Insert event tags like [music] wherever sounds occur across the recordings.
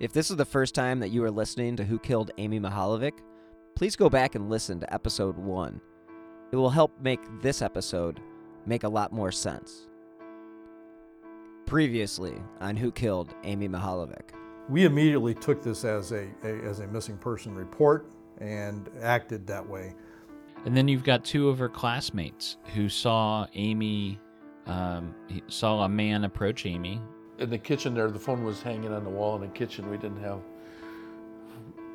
If this is the first time that you are listening to Who Killed Amy Mihaljevic, please go back and listen to episode 1. It will help make this episode make a lot more sense. Previously on Who Killed Amy Mihaljevic. We immediately took this as a, a, as a missing person report and acted that way. And then you've got two of her classmates who saw Amy, um, saw a man approach Amy. In the kitchen there, the phone was hanging on the wall in the kitchen. We didn't have,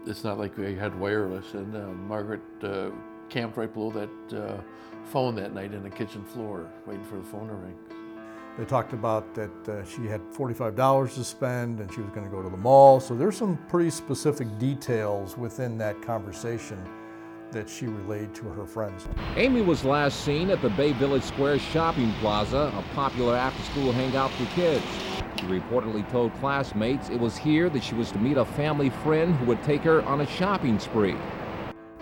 it's not like we had wireless. And uh, Margaret uh, camped right below that uh, phone that night in the kitchen floor, waiting for the phone to ring. They talked about that uh, she had $45 to spend and she was going to go to the mall. So there's some pretty specific details within that conversation that she relayed to her friends. Amy was last seen at the Bay Village Square Shopping Plaza, a popular after-school hangout for kids. She reportedly told classmates it was here that she was to meet a family friend who would take her on a shopping spree.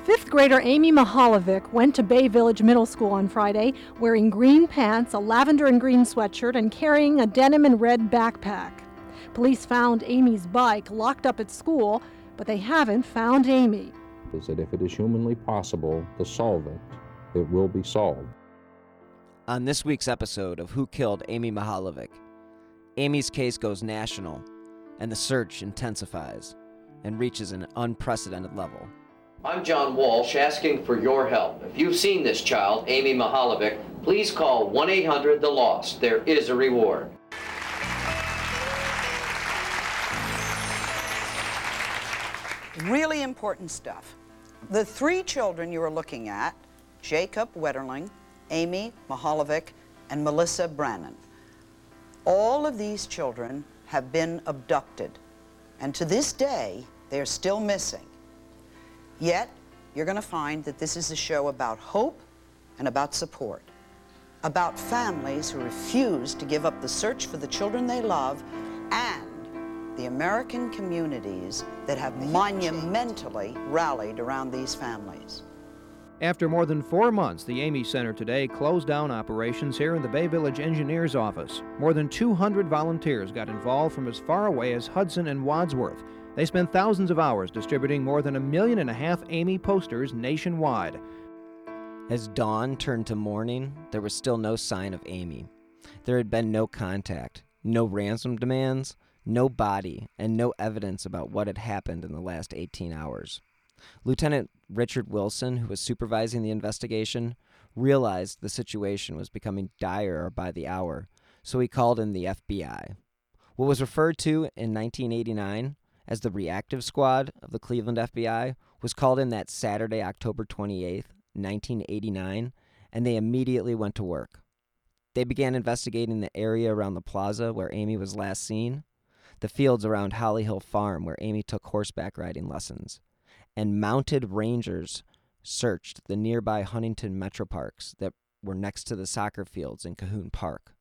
Fifth grader Amy Mihaljevic went to Bay Village Middle School on Friday wearing green pants, a lavender and green sweatshirt, and carrying a denim and red backpack. Police found Amy's bike locked up at school, but they haven't found Amy. Is that if it is humanly possible to solve it, it will be solved. On this week's episode of Who Killed Amy Mihaljevic, Amy's case goes national, and the search intensifies and reaches an unprecedented level. I'm John Walsh asking for your help. If you've seen this child, Amy Mihaljevic, please call 1 800 The Lost. There is a reward. Really important stuff. The three children you are looking at Jacob Wetterling, Amy Mihaljevic, and Melissa Brannon. All of these children have been abducted, and to this day, they are still missing. Yet, you're going to find that this is a show about hope and about support, about families who refuse to give up the search for the children they love, and the American communities that have monumentally rallied around these families. After more than four months, the Amy Center today closed down operations here in the Bay Village Engineers Office. More than 200 volunteers got involved from as far away as Hudson and Wadsworth. They spent thousands of hours distributing more than a million and a half Amy posters nationwide. As dawn turned to morning, there was still no sign of Amy. There had been no contact, no ransom demands, no body, and no evidence about what had happened in the last 18 hours. Lieutenant Richard Wilson, who was supervising the investigation, realized the situation was becoming dire by the hour, so he called in the FBI. What was referred to in 1989 as the reactive squad of the Cleveland FBI was called in that Saturday, October 28th, 1989, and they immediately went to work. They began investigating the area around the plaza where Amy was last seen, the fields around Holly Hill Farm where Amy took horseback riding lessons, and mounted rangers searched the nearby Huntington Metro Parks that were next to the soccer fields in Cahoon Park.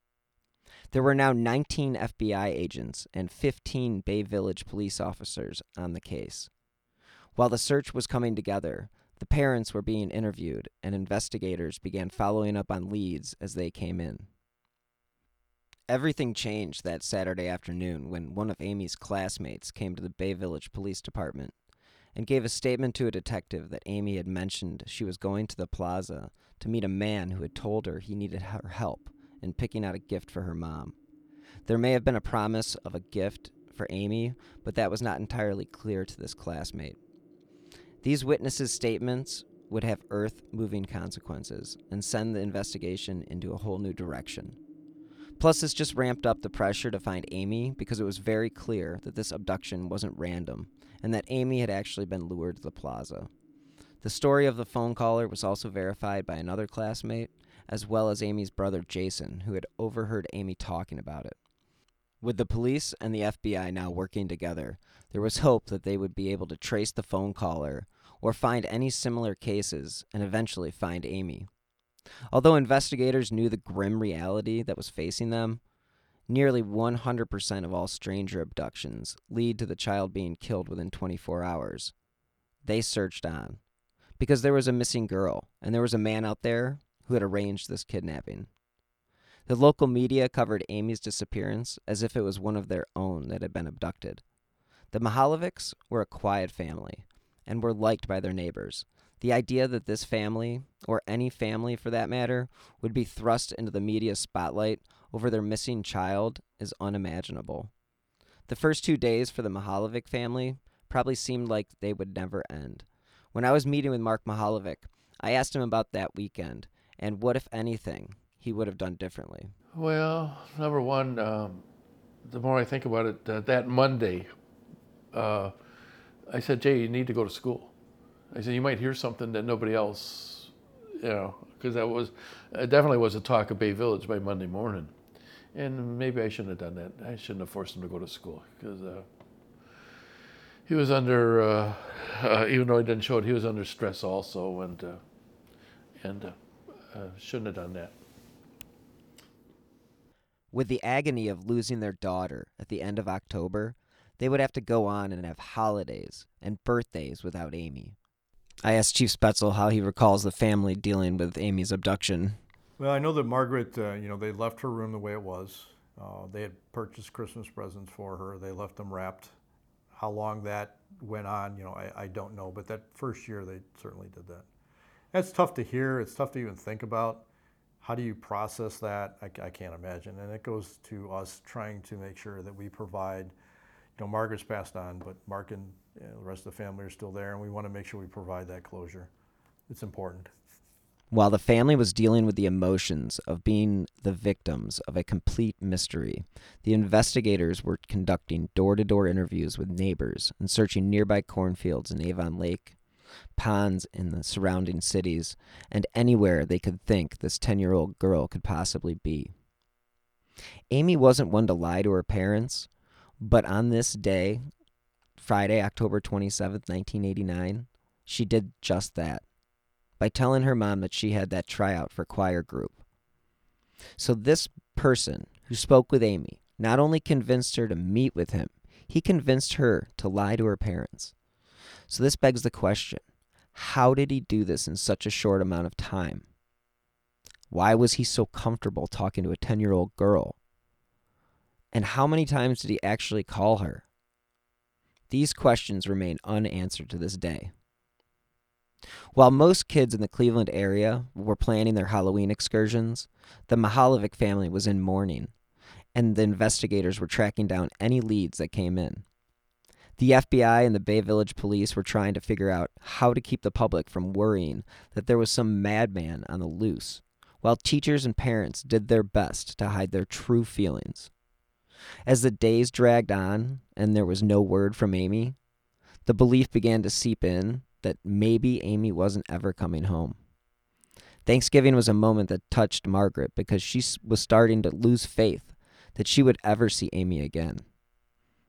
There were now 19 FBI agents and 15 Bay Village police officers on the case. While the search was coming together, the parents were being interviewed, and investigators began following up on leads as they came in. Everything changed that Saturday afternoon when one of Amy's classmates came to the Bay Village Police Department and gave a statement to a detective that Amy had mentioned she was going to the plaza to meet a man who had told her he needed her help in picking out a gift for her mom. There may have been a promise of a gift for Amy, but that was not entirely clear to this classmate. These witnesses' statements would have earth moving consequences and send the investigation into a whole new direction. Plus, this just ramped up the pressure to find Amy because it was very clear that this abduction wasn't random and that Amy had actually been lured to the plaza. The story of the phone caller was also verified by another classmate, as well as Amy's brother Jason, who had overheard Amy talking about it. With the police and the FBI now working together, there was hope that they would be able to trace the phone caller or find any similar cases and eventually find Amy. Although investigators knew the grim reality that was facing them, nearly 100% of all stranger abductions lead to the child being killed within 24 hours. They searched on because there was a missing girl and there was a man out there who had arranged this kidnapping. The local media covered Amy's disappearance as if it was one of their own that had been abducted. The Mihaljevics were a quiet family and were liked by their neighbors. The idea that this family, or any family for that matter, would be thrust into the media spotlight over their missing child is unimaginable. The first two days for the Mihaljevic family probably seemed like they would never end. When I was meeting with Mark Mihaljevic, I asked him about that weekend and what, if anything, he would have done differently. Well, number one, um, the more I think about it, uh, that Monday, uh, I said, Jay, you need to go to school. I said, you might hear something that nobody else, you know, because that was, it definitely was a talk of Bay Village by Monday morning. And maybe I shouldn't have done that. I shouldn't have forced him to go to school because uh, he was under, uh, uh, even though he didn't show it, he was under stress also, and uh, and uh, uh, shouldn't have done that. With the agony of losing their daughter at the end of October, they would have to go on and have holidays and birthdays without Amy. I asked Chief Spaetzel how he recalls the family dealing with Amy's abduction. Well, I know that Margaret, uh, you know, they left her room the way it was. Uh, they had purchased Christmas presents for her. They left them wrapped. How long that went on, you know, I, I don't know. But that first year, they certainly did that. That's tough to hear. It's tough to even think about. How do you process that? I, I can't imagine. And it goes to us trying to make sure that we provide. You know, Margaret's passed on, but Mark and know, the rest of the family are still there, and we want to make sure we provide that closure. It's important. While the family was dealing with the emotions of being the victims of a complete mystery, the investigators were conducting door to door interviews with neighbors and searching nearby cornfields in Avon Lake, ponds in the surrounding cities, and anywhere they could think this 10 year old girl could possibly be. Amy wasn't one to lie to her parents, but on this day, Friday, October 27th, 1989, she did just that by telling her mom that she had that tryout for choir group. So this person who spoke with Amy not only convinced her to meet with him, he convinced her to lie to her parents. So this begs the question how did he do this in such a short amount of time? Why was he so comfortable talking to a 10 year old girl? And how many times did he actually call her? These questions remain unanswered to this day. While most kids in the Cleveland area were planning their Halloween excursions, the Mihaljevic family was in mourning, and the investigators were tracking down any leads that came in. The FBI and the Bay Village police were trying to figure out how to keep the public from worrying that there was some madman on the loose, while teachers and parents did their best to hide their true feelings. As the days dragged on and there was no word from Amy, the belief began to seep in that maybe Amy wasn't ever coming home. Thanksgiving was a moment that touched Margaret because she was starting to lose faith that she would ever see Amy again.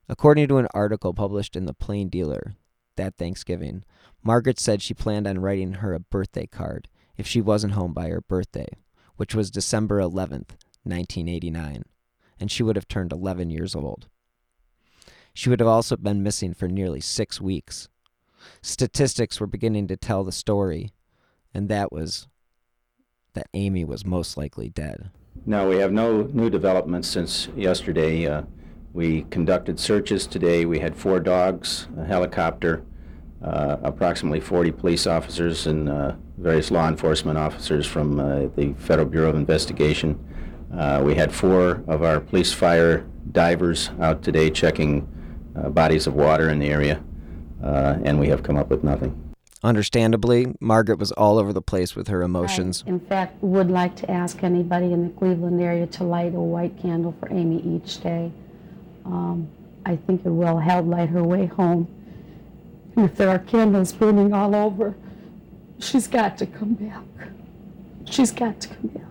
According to an article published in the Plain Dealer that Thanksgiving, Margaret said she planned on writing her a birthday card if she wasn't home by her birthday, which was December 11th, 1989, and she would have turned 11 years old. She would have also been missing for nearly six weeks. Statistics were beginning to tell the story, and that was that Amy was most likely dead. Now, we have no new developments since yesterday. Uh, we conducted searches today. We had four dogs, a helicopter, uh, approximately 40 police officers, and uh, various law enforcement officers from uh, the Federal Bureau of Investigation. Uh, we had four of our police fire divers out today checking uh, bodies of water in the area, and we have come up with nothing. Understandably, Margaret was all over the place with her emotions. I, in fact, would like to ask anybody in the Cleveland area to light a white candle for Amy each day. Um, I think it will help light her way home. And if there are candles burning all over, she's got to come back. She's got to come back.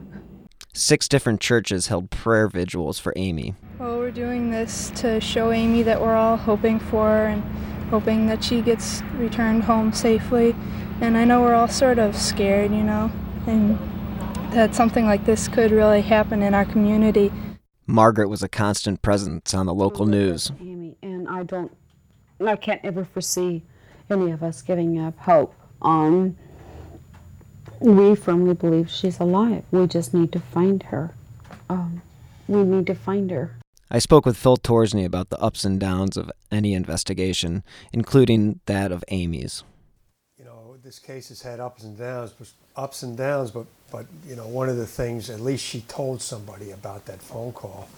Six different churches held prayer vigils for Amy. Well, we're doing this to show Amy that we're all hoping for and hoping that she gets returned home safely. And I know we're all sort of scared, you know, and that something like this could really happen in our community. Margaret was a constant presence on the local news. Amy, and I don't, I can't ever foresee any of us giving up hope. Um, we firmly believe she's alive. We just need to find her. Um, we need to find her. I spoke with Phil Torsney about the ups and downs of any investigation, including that of Amy's. You know, this case has had ups and downs, ups and downs, but but you know, one of the things, at least she told somebody about that phone call.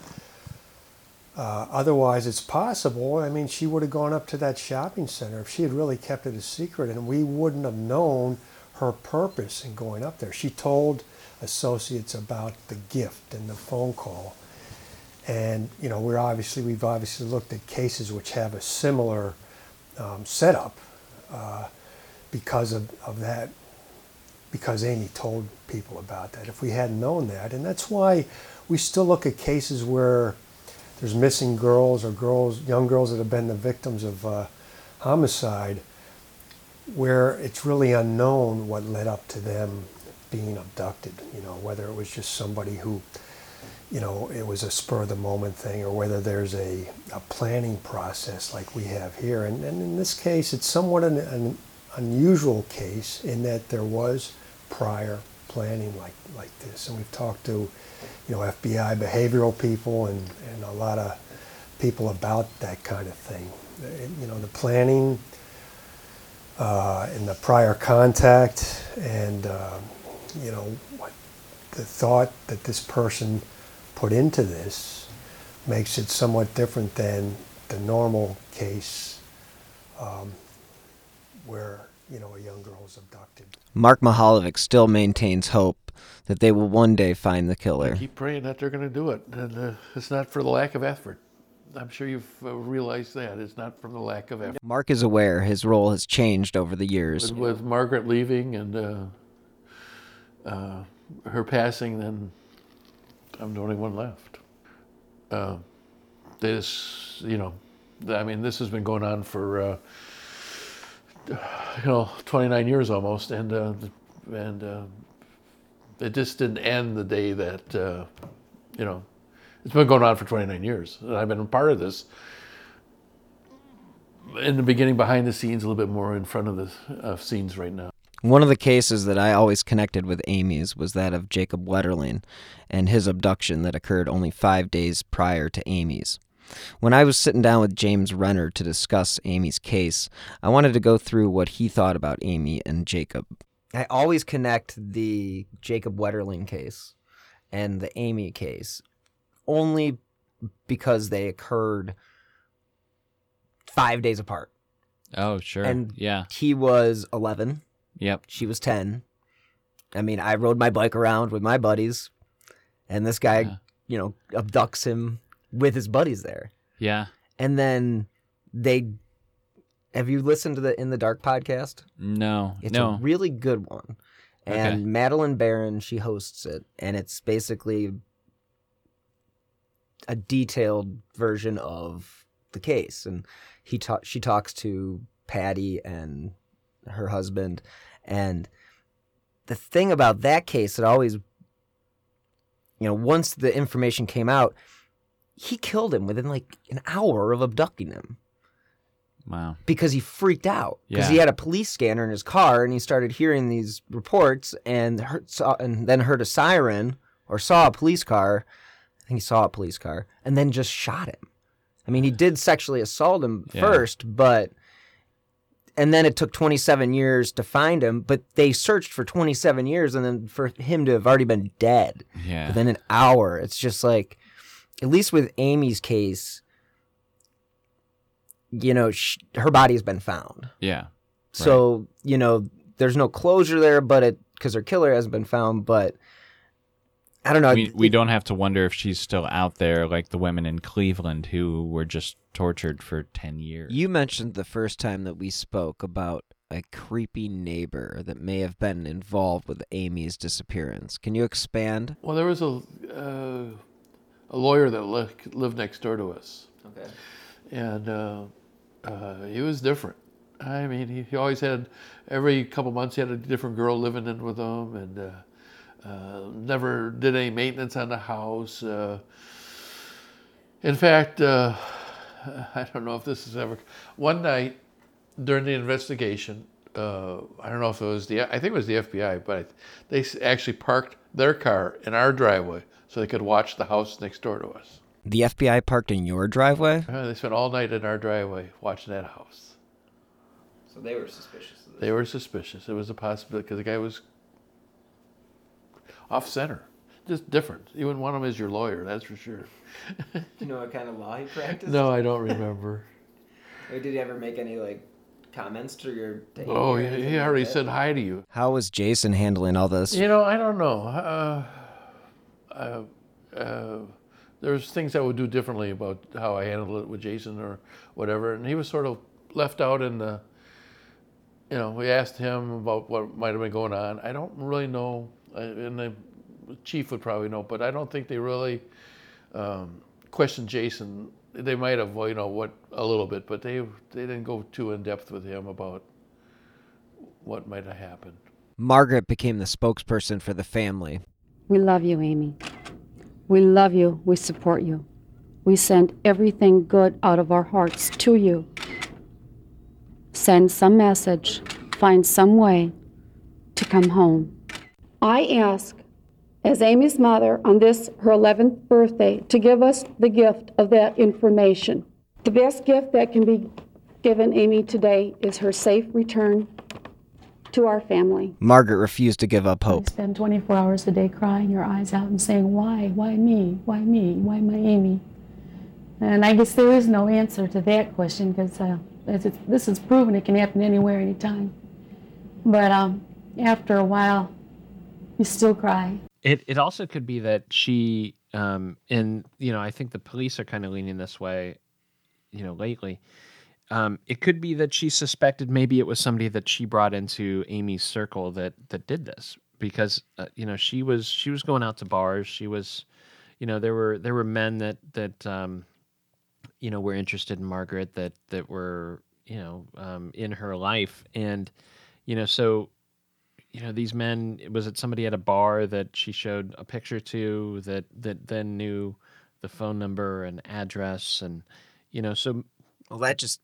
Uh, otherwise, it's possible. I mean, she would have gone up to that shopping center if she had really kept it a secret, and we wouldn't have known her purpose in going up there. She told associates about the gift and the phone call. And you know, we're obviously we've obviously looked at cases which have a similar um, setup uh, because of, of that, because Amy told people about that. If we hadn't known that, and that's why we still look at cases where there's missing girls or girls, young girls that have been the victims of uh, homicide, where it's really unknown what led up to them being abducted. You know, whether it was just somebody who you know, it was a spur of the moment thing or whether there's a, a planning process like we have here. And, and in this case, it's somewhat an, an unusual case in that there was prior planning like, like this. And we've talked to, you know, FBI behavioral people and, and a lot of people about that kind of thing. You know, the planning uh, and the prior contact and, uh, you know, the thought that this person put into this makes it somewhat different than the normal case um, where you know a young girl is abducted. Mark Mihaljevic still maintains hope that they will one day find the killer. I keep praying that they're going to do it, and uh, it's not for the lack of effort. I'm sure you've uh, realized that it's not from the lack of effort. Mark is aware his role has changed over the years. With, with Margaret leaving and uh, uh her passing, then I'm the only one left. Uh, this, you know, I mean, this has been going on for, uh, you know, 29 years almost, and uh, and uh, it just didn't end the day that, uh, you know, it's been going on for 29 years, and I've been a part of this. In the beginning, behind the scenes, a little bit more in front of the scenes right now. One of the cases that I always connected with Amy's was that of Jacob Wetterling and his abduction that occurred only five days prior to Amy's. When I was sitting down with James Renner to discuss Amy's case, I wanted to go through what he thought about Amy and Jacob. I always connect the Jacob Wetterling case and the Amy case only because they occurred five days apart. Oh, sure. And yeah. He was 11 Yep. She was 10. I mean, I rode my bike around with my buddies, and this guy, yeah. you know, abducts him with his buddies there. Yeah. And then they. Have you listened to the In the Dark podcast? No. It's no. a really good one. And okay. Madeleine Baran, she hosts it, and it's basically a detailed version of the case. And he ta- she talks to Patty and her husband. And the thing about that case, it always, you know, once the information came out, he killed him within like an hour of abducting him. Wow. Because he freaked out. Because yeah. he had a police scanner in his car and he started hearing these reports and heard, saw, and then heard a siren or saw a police car. I think he saw a police car and then just shot him. I mean, he [sighs] did sexually assault him yeah. first, but and then it took 27 years to find him but they searched for 27 years and then for him to have already been dead yeah within an hour it's just like at least with amy's case you know she, her body has been found yeah right. so you know there's no closure there but it because her killer hasn't been found but I don't know. We, we don't have to wonder if she's still out there like the women in Cleveland who were just tortured for 10 years. You mentioned the first time that we spoke about a creepy neighbor that may have been involved with Amy's disappearance. Can you expand? Well, there was a uh, a lawyer that li- lived next door to us. Okay. And uh, uh, he was different. I mean, he, he always had every couple months he had a different girl living in with him, and uh, never did any maintenance on the house. Uh, in fact, uh, [laughs] I don't know if this is ever. One night during the investigation, uh, I don't know if it was the, I think it was the FBI, but they actually parked their car in our driveway so they could watch the house next door to us. The FBI parked in your driveway? Uh, they spent all night in our driveway watching that house. So they were suspicious of this. They were suspicious. It was a possibility because the guy was off center, just different. You wouldn't want him as your lawyer, that's for sure. [laughs] Do you know what kind of law he practiced? No, I don't remember. [laughs] Did he ever make any like comments to your? to oh, he, he already that? said hi to you. How was Jason handling all this? You know, I don't know. Uh, uh, uh, there's things I would do differently about how I handled it with Jason or whatever, and he was sort of left out in the. You know, we asked him about what might have been going on. I don't really know, and the chief would probably know, but I don't think they really um, questioned Jason. They might have, well, you know, what a little bit, but they they didn't go too in depth with him about what might have happened. Margaret became the spokesperson for the family. We love you, Amy. We love you. We support you. We send everything good out of our hearts to you. Send some message, find some way to come home. I ask, as Amy's mother on this, her 11th birthday, to give us the gift of that information. The best gift that can be given Amy today is her safe return to our family. Margaret refused to give up hope. Spend 24 hours a day crying your eyes out and saying, Why? Why me? Why me? Why my Amy? And I guess there is no answer to that question because uh, this is proven it can happen anywhere, anytime. But um, after a while, you still cry. It it also could be that she um and you know I think the police are kind of leaning this way, you know, lately. Um, it could be that she suspected maybe it was somebody that she brought into Amy's circle that that did this because uh, you know she was she was going out to bars. She was, you know, there were there were men that that um, you know were interested in Margaret that that were you know um, in her life and you know so you know these men was it somebody at a bar that she showed a picture to that that then knew the phone number and address and you know so Well, that just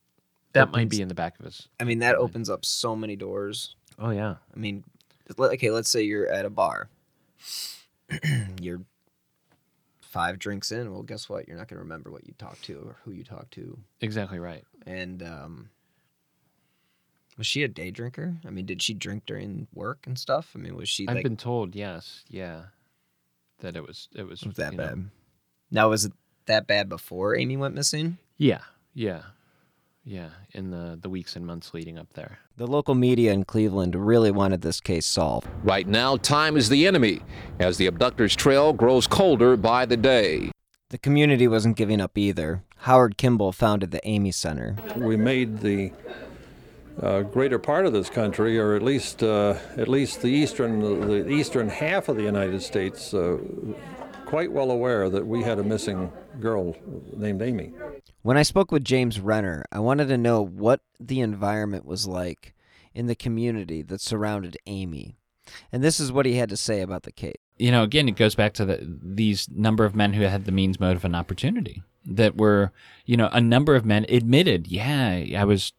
that might be in the back of his I mean, that opens up so many doors. oh yeah I mean, okay, let's say you're at a bar. [clears throat] you're five drinks in. Well, guess what? You're not going to remember what you talked to or who you talked to. exactly right And um, was she a day drinker? I mean, did she drink during work and stuff? I mean, was she i've like been told yes yeah that it was it was was that you know- bad? Now, was it that bad before Amy went missing? yeah yeah yeah in the the weeks and months leading up there The local media in Cleveland really wanted this case solved. Right now, time is the enemy as the abductor's trail grows colder by the day. The community wasn't giving up either. Howard Kimball founded the Amy Center. we made the uh, greater part of this country, or at least uh, at least the eastern the eastern half of the United States, uh, quite well aware that we had a missing girl named Amy. When I spoke with James Renner, I wanted to know what the environment was like in the community that surrounded Amy. And this is what he had to say about the case. you know, again, it goes back to the, these number of men who had the means, motive, and opportunity. That were, you know, a number of men admitted, yeah, I was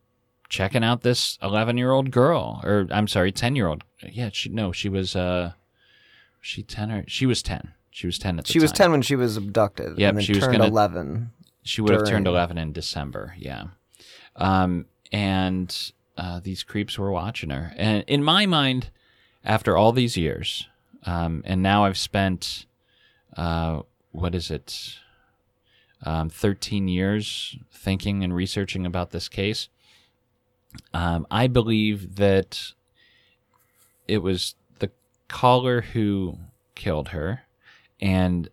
checking out this 11 year old girl, or I'm sorry, 10 year old. Yeah, she no, she was, uh, she 10 or she was 10. She was 10 at the She was time. 10 when she was abducted. Yep, and then she was turned gonna- 11. She would have turned 11 in December. Yeah. Um, and uh, these creeps were watching her. And in my mind, after all these years, um, and now I've spent, uh, what is it, um, 13 years thinking and researching about this case. Um, I believe that it was the caller who killed her. And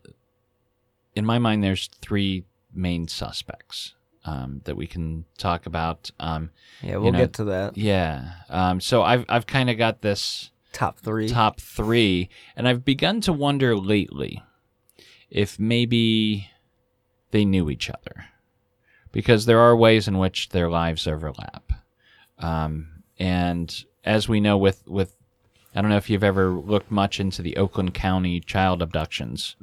in my mind, there's three main suspects um, that we can talk about. Um, Yeah, we'll know, get to that. Yeah. Um, so I've I've kind of got this Top three. top three, and I've begun to wonder lately if maybe they knew each other, because there are ways in which their lives overlap. Um, and as we know, with with I don't know if you've ever looked much into the Oakland County child abductions,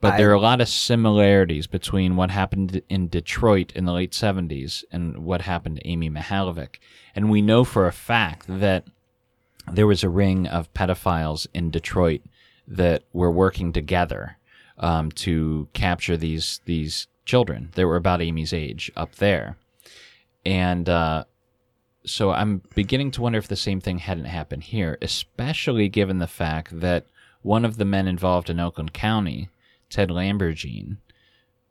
but there are a lot of similarities between what happened in Detroit in the late 70s and what happened to Amy Mihaljevic. And we know for a fact that there was a ring of pedophiles in Detroit that were working together um, to capture these these children that were about Amy's age up there, and uh, so I'm beginning to wonder if the same thing hadn't happened here, especially given the fact that one of the men involved in Oakland County, Ted Lamborgine,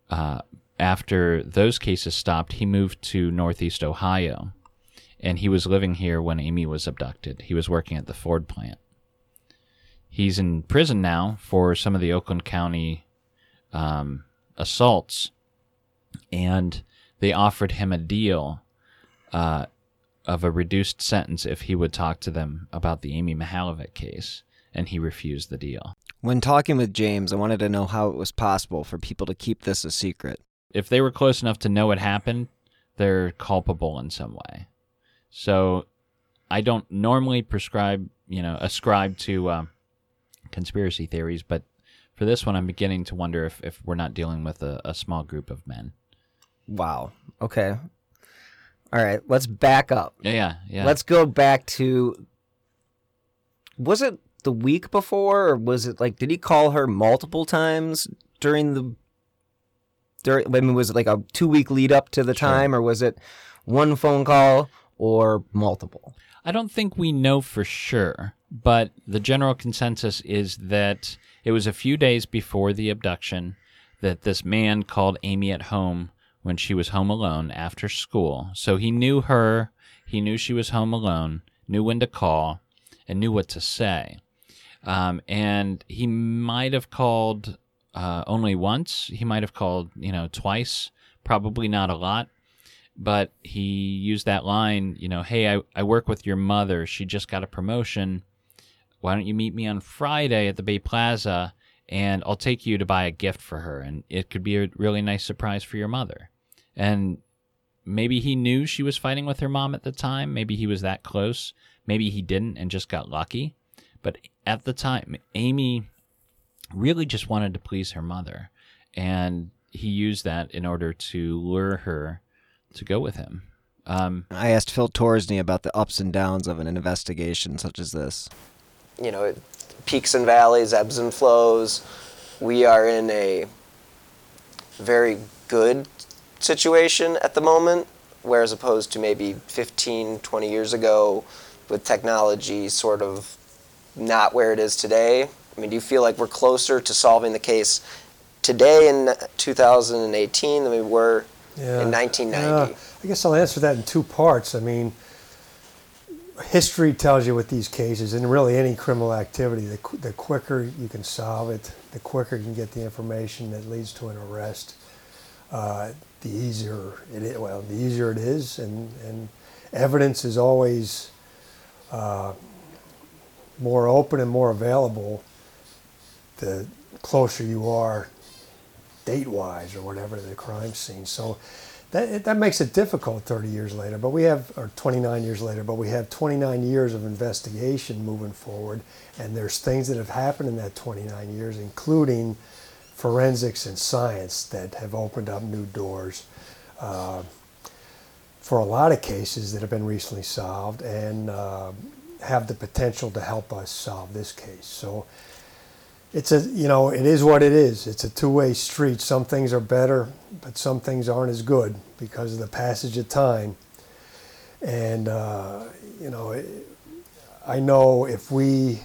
uh, after those cases stopped, he moved to Northeast Ohio, and he was living here when Amy was abducted. He was working at the Ford plant. He's in prison now for some of the Oakland County um, assaults, and they offered him a deal uh, of a reduced sentence if he would talk to them about the Amy Mihaljevic case, and he refused the deal. When talking with James, I wanted to know how it was possible for people to keep this a secret. If they were close enough to know what happened, they're culpable in some way. So I don't normally prescribe, you know, ascribe to uh, conspiracy theories, but for this one, I'm beginning to wonder if, if we're not dealing with a, a small group of men. Wow. Okay. All right. Let's back up. Yeah, yeah, yeah. Let's go back to. Was it the week before, or was it like? Did he call her multiple times during the? During, I mean, was it like a two week lead up to the time, or was it one phone call or multiple? I don't think we know for sure, but the general consensus is that it was a few days before the abduction that this man called Amy at home when she was home alone after school. So he knew her, he knew she was home alone, knew when to call, and knew what to say. Um, and he might have called uh, only once. He might have called, you know, twice. Probably not a lot. But he used that line, you know, hey, I, I work with your mother. She just got a promotion. Why don't you meet me on Friday at the Bay Plaza and I'll take you to buy a gift for her? And it could be a really nice surprise for your mother. And maybe he knew she was fighting with her mom at the time. Maybe he was that close. Maybe he didn't and just got lucky. But at the time, Amy really just wanted to please her mother. And he used that in order to lure her to go with him. Um, I asked Phil Torsney about the ups and downs of an investigation such as this. You know, peaks and valleys, ebbs and flows. We are in a very good situation at the moment, whereas opposed to maybe 15, 20 years ago with technology sort of not where it is today? I mean, do you feel like we're closer to solving the case today in 2018 than we were Yeah. in 1990? Yeah. I guess I'll answer that in two parts. I mean, history tells you with these cases, and really any criminal activity, the, qu- the quicker you can solve it, the quicker you can get the information that leads to an arrest, uh, the easier it is. Well, the easier it is, and, and evidence is always uh, more open and more available the closer you are date-wise or whatever to the crime scene. So that that makes it difficult 30 years later. But we have, or 29 years later, but we have 29 years of investigation moving forward, and there's things that have happened in that 29 years, including forensics and science that have opened up new doors. Uh, for a lot of cases that have been recently solved and uh, have the potential to help us solve this case. So it's a you know it is what it is. It's a two-way street. Some things are better but some things aren't as good because of the passage of time. And uh, you know it, i know if we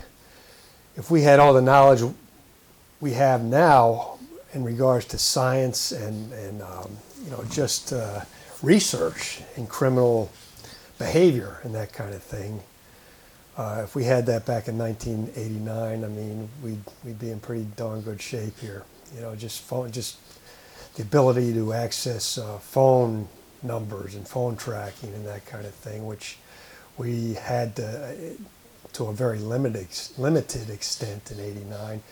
if we had all the knowledge we have now in regards to science and and um, you know just uh, research and criminal behavior and that kind of thing uh, if we had that back in 1989, I mean, we'd, we'd be in pretty darn good shape here. You know, just phone, just the ability to access uh, phone numbers and phone tracking and that kind of thing, which we had to, to a very limited limited extent in '89.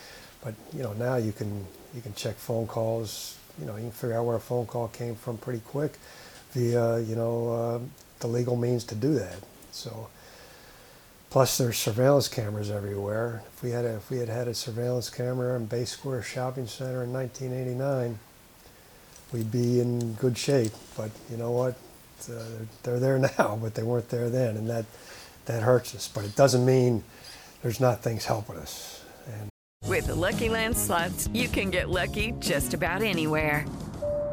But you know, now you can you can check phone calls. You know, you can figure out where a phone call came from pretty quick via you know uh, the legal means to do that. So. Plus, there's surveillance cameras everywhere. If we had a, if we had had a surveillance camera in Bay Square Shopping Center in 1989, we'd be in good shape. But you know what? Uh, they're there [laughs] now, but they weren't there then, and that that hurts us. But it doesn't mean there's not things helping us. And With the Lucky Land slots, you can get lucky just about anywhere.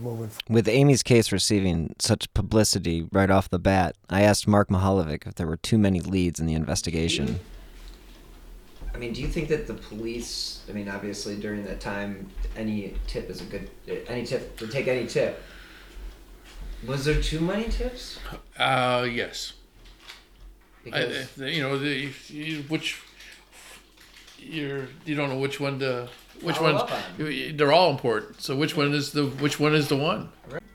We, we, moving With Amy's case receiving such publicity right off the bat, I asked Mark Mihaljevic if there were too many leads in the investigation. I mean, do you think that the police? I mean, obviously during that time, any tip is a good. Any tip to take any tip. Was there too many tips? Uh, yes. Because- I- you know, the, you, which you're you don't know which one to which Follow one's up on. you- you- they're all important. So which one is the which one is the one?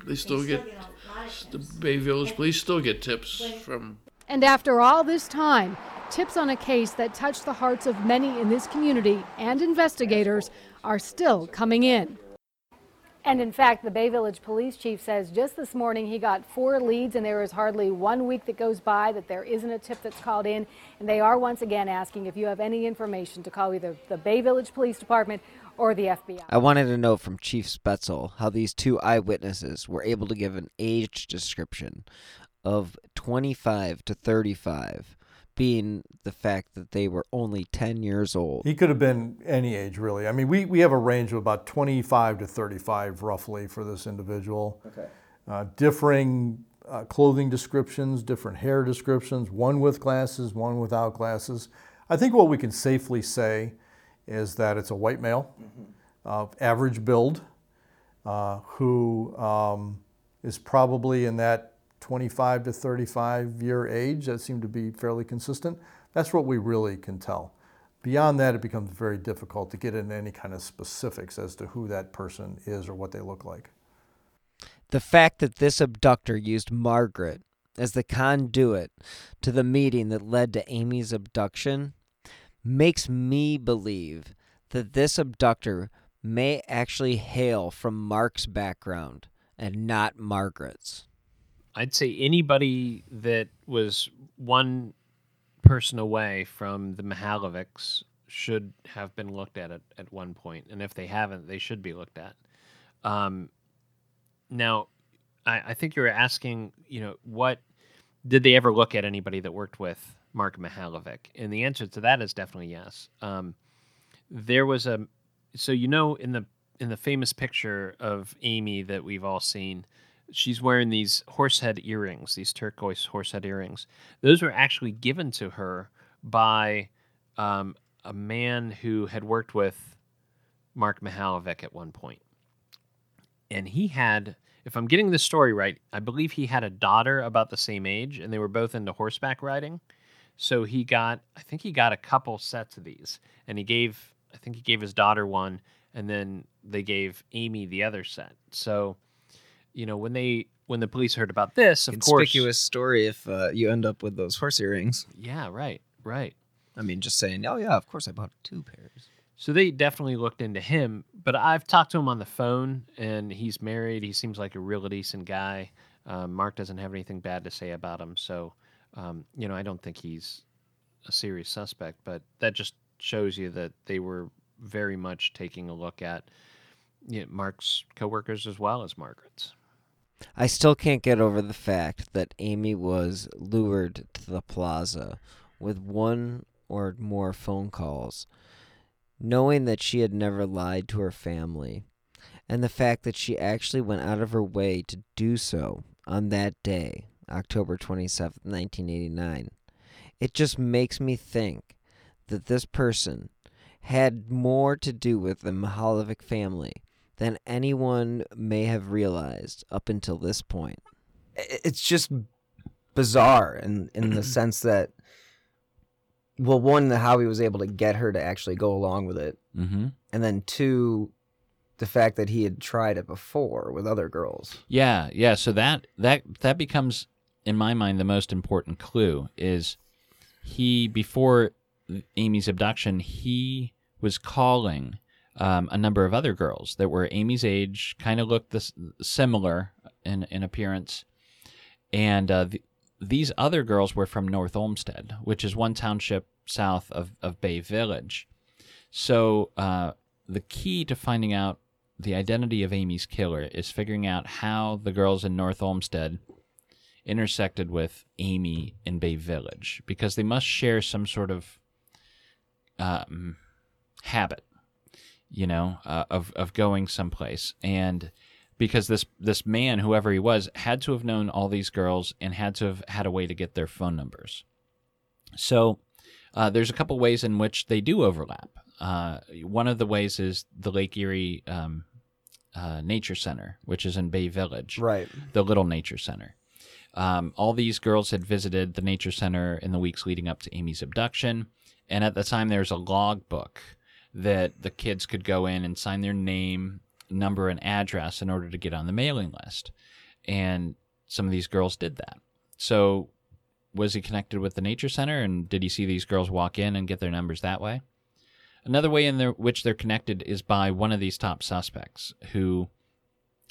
They still get the Bay Village Police still get tips from And after all this time, tips on a case that touched the hearts of many in this community and investigators are still coming in. And in fact, the Bay Village Police Chief says just this morning he got four leads, and there is hardly one week that goes by that there isn't a tip that's called in. And they are once again asking if you have any information to call either the Bay Village Police Department or the FBI. I wanted to know from Chief Spaetzel how these two eyewitnesses were able to give an age description of 25 to 35, being the fact that they were only 10 years old. He could have been any age, really. I mean, we, we have a range of about 25 to 35, roughly, for this individual. Okay. Uh, differing uh, clothing descriptions, different hair descriptions, one with glasses, one without glasses. I think what we can safely say is that it's a white male of average build uh, who um, is probably in that 25 to 35 year age. That seemed to be fairly consistent. That's what we really can tell. Beyond that, it becomes very difficult to get into any kind of specifics as to who that person is or what they look like. The fact that this abductor used Margaret as the conduit to the meeting that led to Amy's abduction makes me believe that this abductor may actually hail from Mark's background and not Margaret's. I'd say anybody that was one person away from the Mihaljevics should have been looked at at, at one point, and if they haven't, they should be looked at. Um, now, I, I think you were asking, you know, what did they ever look at anybody that worked with Mark Mihaljevic? And the answer to that is definitely yes. Um, there was a, so you know, in the in the famous picture of Amy that we've all seen, she's wearing these horsehead earrings, these turquoise horsehead earrings. Those were actually given to her by um, a man who had worked with Mark Mihaljevic at one point. And he had, if I'm getting the story right, I believe he had a daughter about the same age, and they were both into horseback riding. So he got, I think he got a couple sets of these, and he gave, I think he gave his daughter one, and then they gave Amy the other set. So, you know, when they when the police heard about this, of Conspicuous course, story if uh, you end up with those horse earrings. yeah, right, right. I mean, just saying, oh yeah, of course I bought two pairs. So they definitely looked into him, but I've talked to him on the phone, and he's married. He seems like a real decent guy. Um, Mark doesn't have anything bad to say about him, so um, you know I don't think he's a serious suspect. But that just shows you that they were very much taking a look at you know, Mark's coworkers as well as Margaret's. I still can't get over the fact that Amy was lured to the plaza with one or more phone calls, knowing that she had never lied to her family, and the fact that she actually went out of her way to do so on that day, October 27th, 1989. It just makes me think that this person had more to do with the Mihaljevic family than anyone may have realized up until this point. It's just bizarre in in the [clears throat] sense that well one how he was able to get her to actually go along with it Mhm. and then two the fact that he had tried it before with other girls Yeah, yeah. So that that that becomes, in my mind, the most important clue is he before Amy's abduction, he was calling um, a number of other girls that were Amy's age, kind of looked this similar in in appearance, and uh, the, these other girls were from North Olmsted, which is one township south of of Bay Village. So uh, the key to finding out the identity of Amy's killer is figuring out how the girls in North Olmsted intersected with Amy in Bay Village because they must share some sort of um, habit, you know, uh, of of going someplace, and because this this man, whoever he was, had to have known all these girls and had to have had a way to get their phone numbers. So uh, there's a couple ways in which they do overlap. Uh, one of the ways is the Lake Erie um, uh, Nature Center, which is in Bay Village, right? The little nature center. Um, all these girls had visited the nature center in the weeks leading up to Amy's abduction, and at the time there's a log book that the kids could go in and sign their name, number, and address in order to get on the mailing list. And some of these girls did that. So was he connected with the nature center and did he see these girls walk in and get their numbers that way? Another way in which they're connected is by one of these top suspects who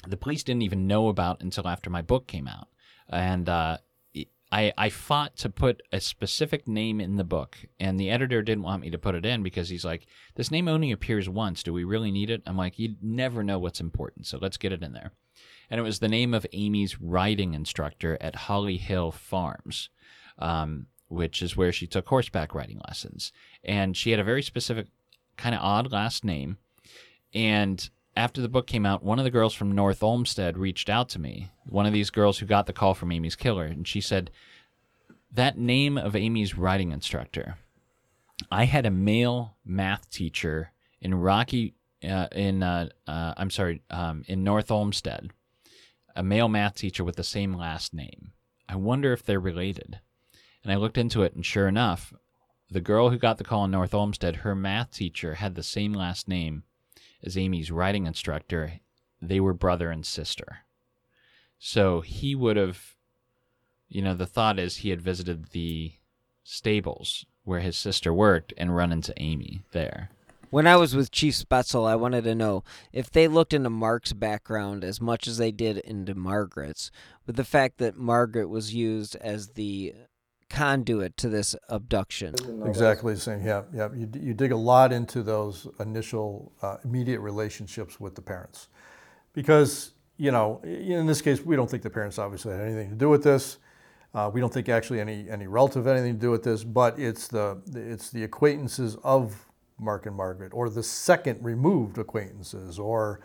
the police didn't even know about until after my book came out. And uh, I, I fought to put a specific name in the book, and the editor didn't want me to put it in because he's like, This name only appears once. Do we really need it? I'm like, You never know what's important, so let's get it in there. And it was the name of Amy's riding instructor at Holly Hill Farms. Um, which is where she took horseback riding lessons. And she had a very specific, kind of odd last name. And after the book came out, one of the girls from North Olmsted reached out to me, one of these girls who got the call from Amy's killer, and she said, That name of Amy's writing instructor, I had a male math teacher in Rocky, uh, in, uh, uh, I'm sorry, um, in North Olmsted, a male math teacher with the same last name. I wonder if they're related. And I looked into it, and sure enough, the girl who got the call in North Olmsted, her math teacher had the same last name as Amy's writing instructor. They were brother and sister. So he would have, you know, the thought is he had visited the stables where his sister worked and run into Amy there. When I was with Chief Spaetzel, I wanted to know if they looked into Mark's background as much as they did into Margaret's, with the fact that Margaret was used as the conduit to this abduction. Exactly the same. Yeah, yeah. You, you dig a lot into those initial uh, immediate relationships with the parents, because you know, in this case, we don't think the parents obviously had anything to do with this. Uh, we don't think actually any any relative had anything to do with this, but it's the it's the acquaintances of Mark and Margaret, or the second removed acquaintances, or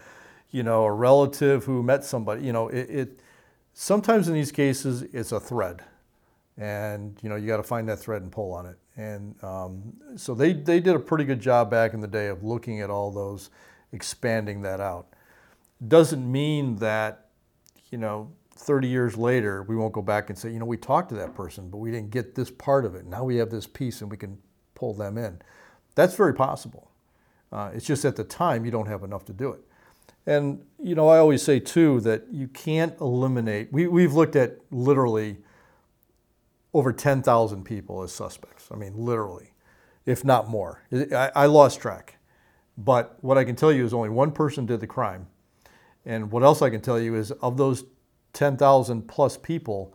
you know, a relative who met somebody. You know, it, it sometimes in these cases it's a thread and you know you got to find that thread and pull on it. And um, so they they did a pretty good job back in the day of looking at all those, expanding that out. Doesn't mean that you know 30 years later we won't go back and say you know we talked to that person but we didn't get this part of it. Now we have this piece and we can pull them in. That's very possible. Uh, it's just at the time you don't have enough to do it. And you know I always say too that you can't eliminate. We we've looked at literally over 10,000 people as suspects. I mean, literally, if not more. I, I, lost track. But what I can tell you is only one person did the crime. And what else I can tell you is of those 10,000 plus people,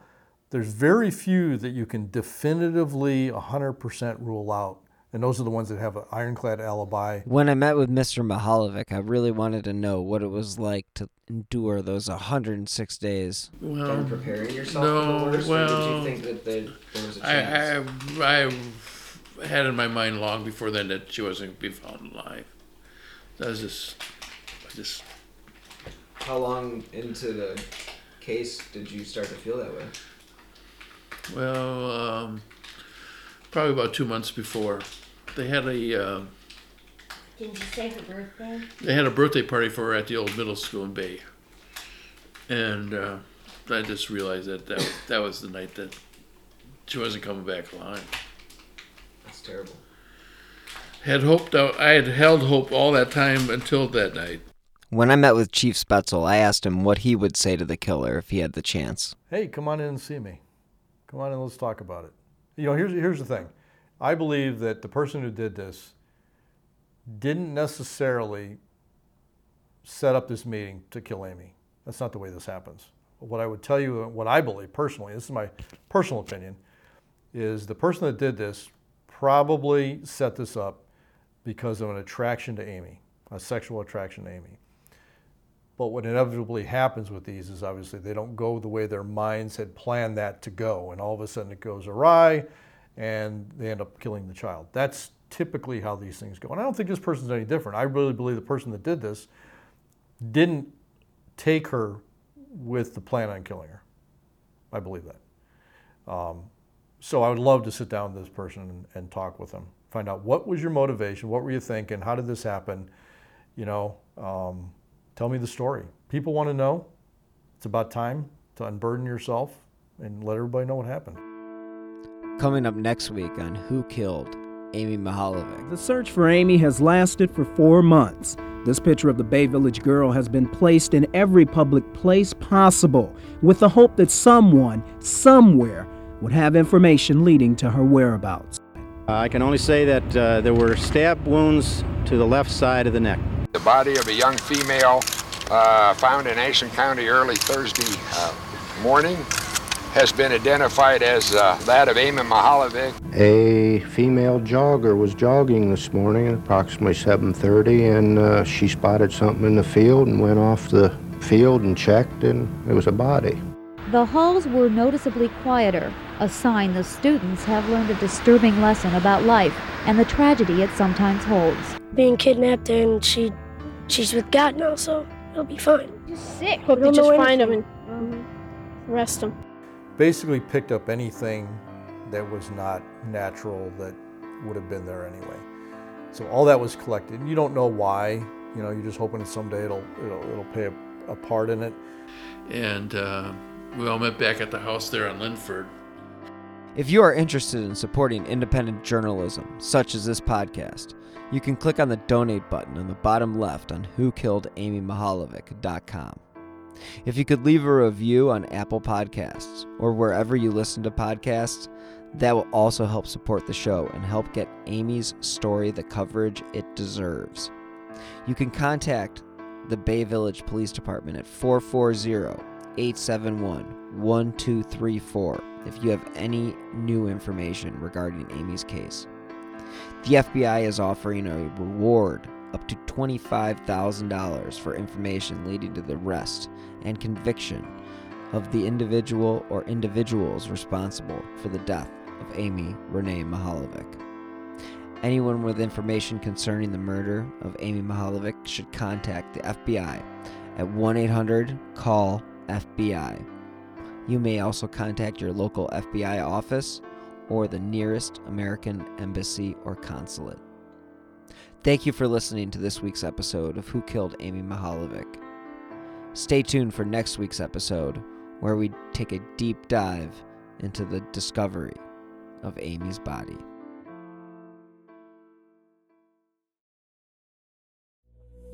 there's very few that you can definitively 100% rule out and those are the ones that have an ironclad alibi. When I met with Mr. Mihaljevic, I really wanted to know what it was like to endure those 106 days. Well, Done preparing yourself no, for the worst, well, or did you think that there, there was a chance? I, I, I had in my mind long before then that she wasn't going to be found alive. That was just, I just. How long into the case did you start to feel that way? Well, um, probably about two months before they had a. Uh, Did you say her birthday? They had a birthday party for her at the old middle school in Bay, and uh, I just realized that that was, that was the night that she wasn't coming back alive. That's terrible. Had hoped I had held hope all that time until that night. When I met with Chief Spaetzel, I asked him what he would say to the killer if he had the chance. Hey, come on in and see me. Come on in, let's talk about it. You know, here's here's the thing. I believe that the person who did this didn't necessarily set up this meeting to kill Amy. That's not the way this happens. What I would tell you, what I believe personally, this is my personal opinion, is the person that did this probably set this up because of an attraction to Amy, a sexual attraction to Amy. But what inevitably happens with these is obviously they don't go the way their minds had planned that to go, and all of a sudden it goes awry and they end up killing the child. That's typically how these things go. And I don't think this person's any different. I really believe the person that did this didn't take her with the plan on killing her. I believe that. Um, so I would love to sit down with this person and, and, talk with them, find out what was your motivation, what were you thinking, how did this happen, you know, um, tell me the story. People want to know. It's about time to unburden yourself and let everybody know what happened. Coming up next week on Who Killed Amy Mihaljevic. The search for Amy has lasted for four months. This picture of the Bay Village girl has been placed in every public place possible with the hope that someone, somewhere, would have information leading to her whereabouts. I can only say that uh, there were stab wounds to the left side of the neck. The body of a young female uh, found in Ashland County early Thursday uh, morning has been identified as uh, that of Amy Mihaljevic. A female jogger was jogging this morning at approximately 7.30 and uh, she spotted something in the field and went off the field and checked and it was a body. The halls were noticeably quieter, a sign the students have learned a disturbing lesson about life and the tragedy it sometimes holds. Being kidnapped and she she's with God now, so it'll be fine. He's sick. Hope they just find him and um, arrest him basically picked up anything that was not natural that would have been there anyway. So all that was collected. You don't know why. You know, you're just hoping that someday it'll it'll, it'll play a, a, part in it. And uh, we all met back at the house there on Linford. If you are interested in supporting independent journalism, such as this podcast, you can click on the donate button on the bottom left on WhoKilledAmyMihaljevic.com. If you could leave a review on Apple Podcasts or wherever you listen to podcasts, that will also help support the show and help get Amy's story the coverage it deserves. You can contact the Bay Village Police Department at 440 871 1234 if you have any new information regarding Amy's case. The FBI is offering a reward up to $25,000 for information leading to the arrest and conviction of the individual or individuals responsible for the death of Amy Renee Mihaljevic. Anyone with information concerning the murder of Amy Mihaljevic should contact the FBI at 1 800 CALL FBI. You may also contact your local FBI office or the nearest American embassy or consulate. Thank you for listening to this week's episode of Who Killed Amy Mihaljevic. Stay tuned for next week's episode, where we take a deep dive into the discovery of Amy's body.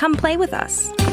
Come play with us.